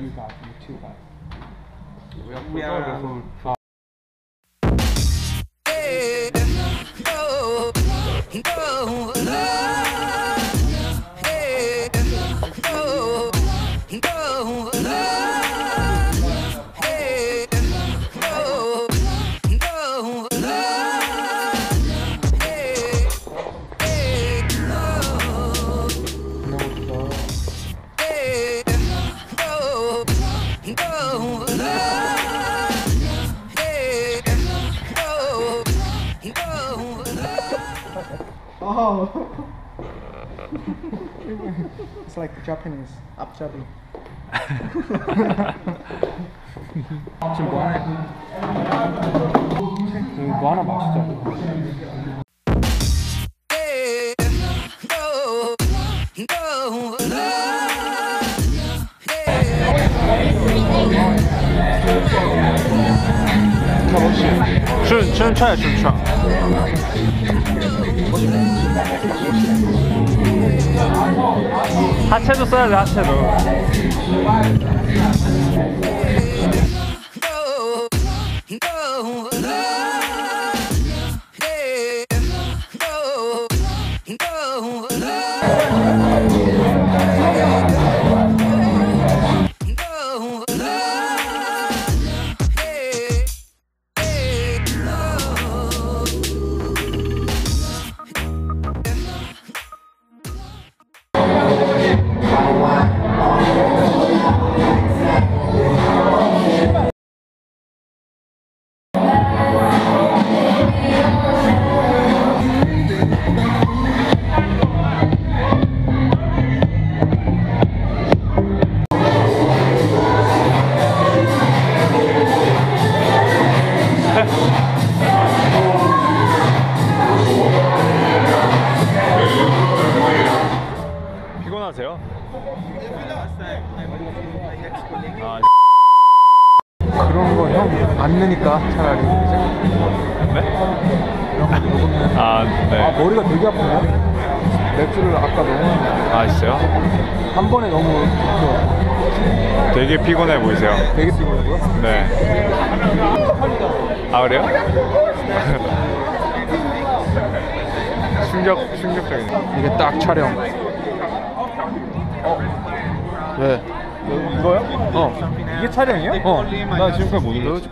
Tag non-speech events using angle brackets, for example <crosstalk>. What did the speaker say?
Too high. Too high. We are, we have um, Oh. <laughs> it's like Japanese. 앞잡이. 지금 뭐 하나? 뭐 하나 마시자. 춘, 춘차야 춘차. 하체도 써야지 하체도 피곤하세요? 아, 그런 거 형안 느니까 차라리. 네? 이런 거 먹으면. 아, 아 네. 머리가 되게 아프네. 맥주를 아까 너무 아, 있어요? 한 번에 너무 그, 되게 피곤해 보이세요. 되게 피곤하고요. 네. 아, 그래요? <laughs> 충격, 충격적이네. 이게 딱 촬영. 어? 왜? 이거요? 어. 이게 촬영이요? 어. 나 지금까지 못 눌렀어.